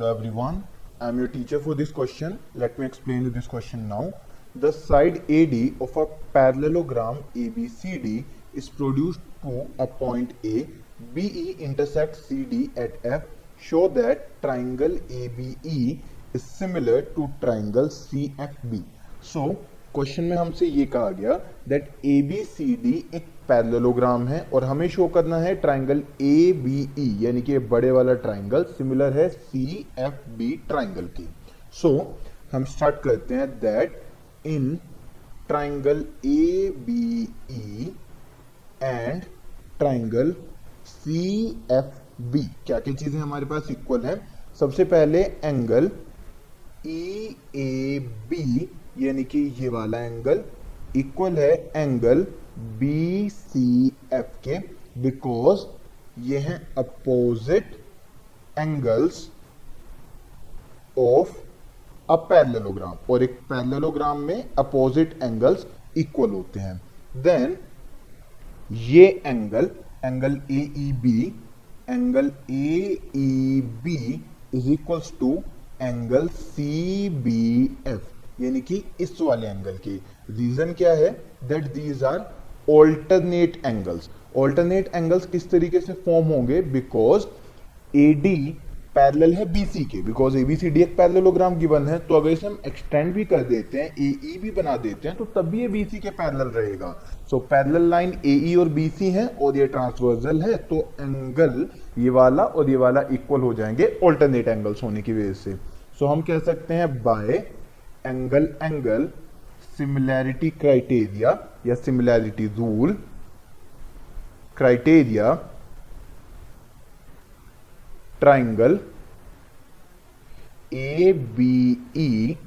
Hello everyone, I am your teacher for this question. Let me explain you this question now. The side AD of a parallelogram ABCD is produced to a point A. BE intersects CD at F. Show that triangle ABE is similar to triangle CFB. So, question में हमसे ये कहा गया that A B C D एक parallelogram है और हमें show करना है ट्राइंगल ए बी ई यानी कि बड़े वाला ट्राइंगल सिमिलर है सी एफ़ बी ट्राइंगल की। सो so, हम स्टार्ट करते हैं that in triangle A B E and triangle C F B क्या क्या चीज़ें हमारे पास इक्वल है? सबसे पहले एंगल ई ए बी यानी कि ये वाला एंगल इक्वल है एंगल बी सी एफ़ के बिकॉज़ ये हैं opposite angles of a parallelogram और एक पैरेललोग्राम में अपोजिट एंगल्स इक्वल होते हैं। देन ये angle angle A E B angle A E B is equals to angle C B F यानी कि इस वाले एंगल की। रीजन क्या है? That these are alternate angles alternate angles किस तरीके से फॉर्म होंगे? बिकॉज़ ए डी पैरेलल है बीसी के। बिकॉज़ एबीसीडी एक पैरेललोग्राम गिवन है तो अगर इसे हम एक्सटेंड भी कर देते हैं ए ई भी बना देते हैं तो तब भी ये बीसी के पैरेलल रहेगा। सो पैरेलल लाइन ए ई और बीसी है, और ये ट्रांसवर्जल है तो एंगल ये वाला और ये वाला इक्वल हो जाएँगे ऑल्टरनेट एंगल्स होने की वजह से। सो so हम कह सकते हैं by angle angle similarity criteria या similarity rule criteria triangle ABE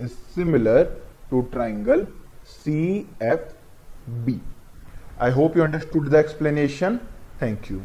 is similar to triangle CFB. I hope you understood the explanation. Thank you.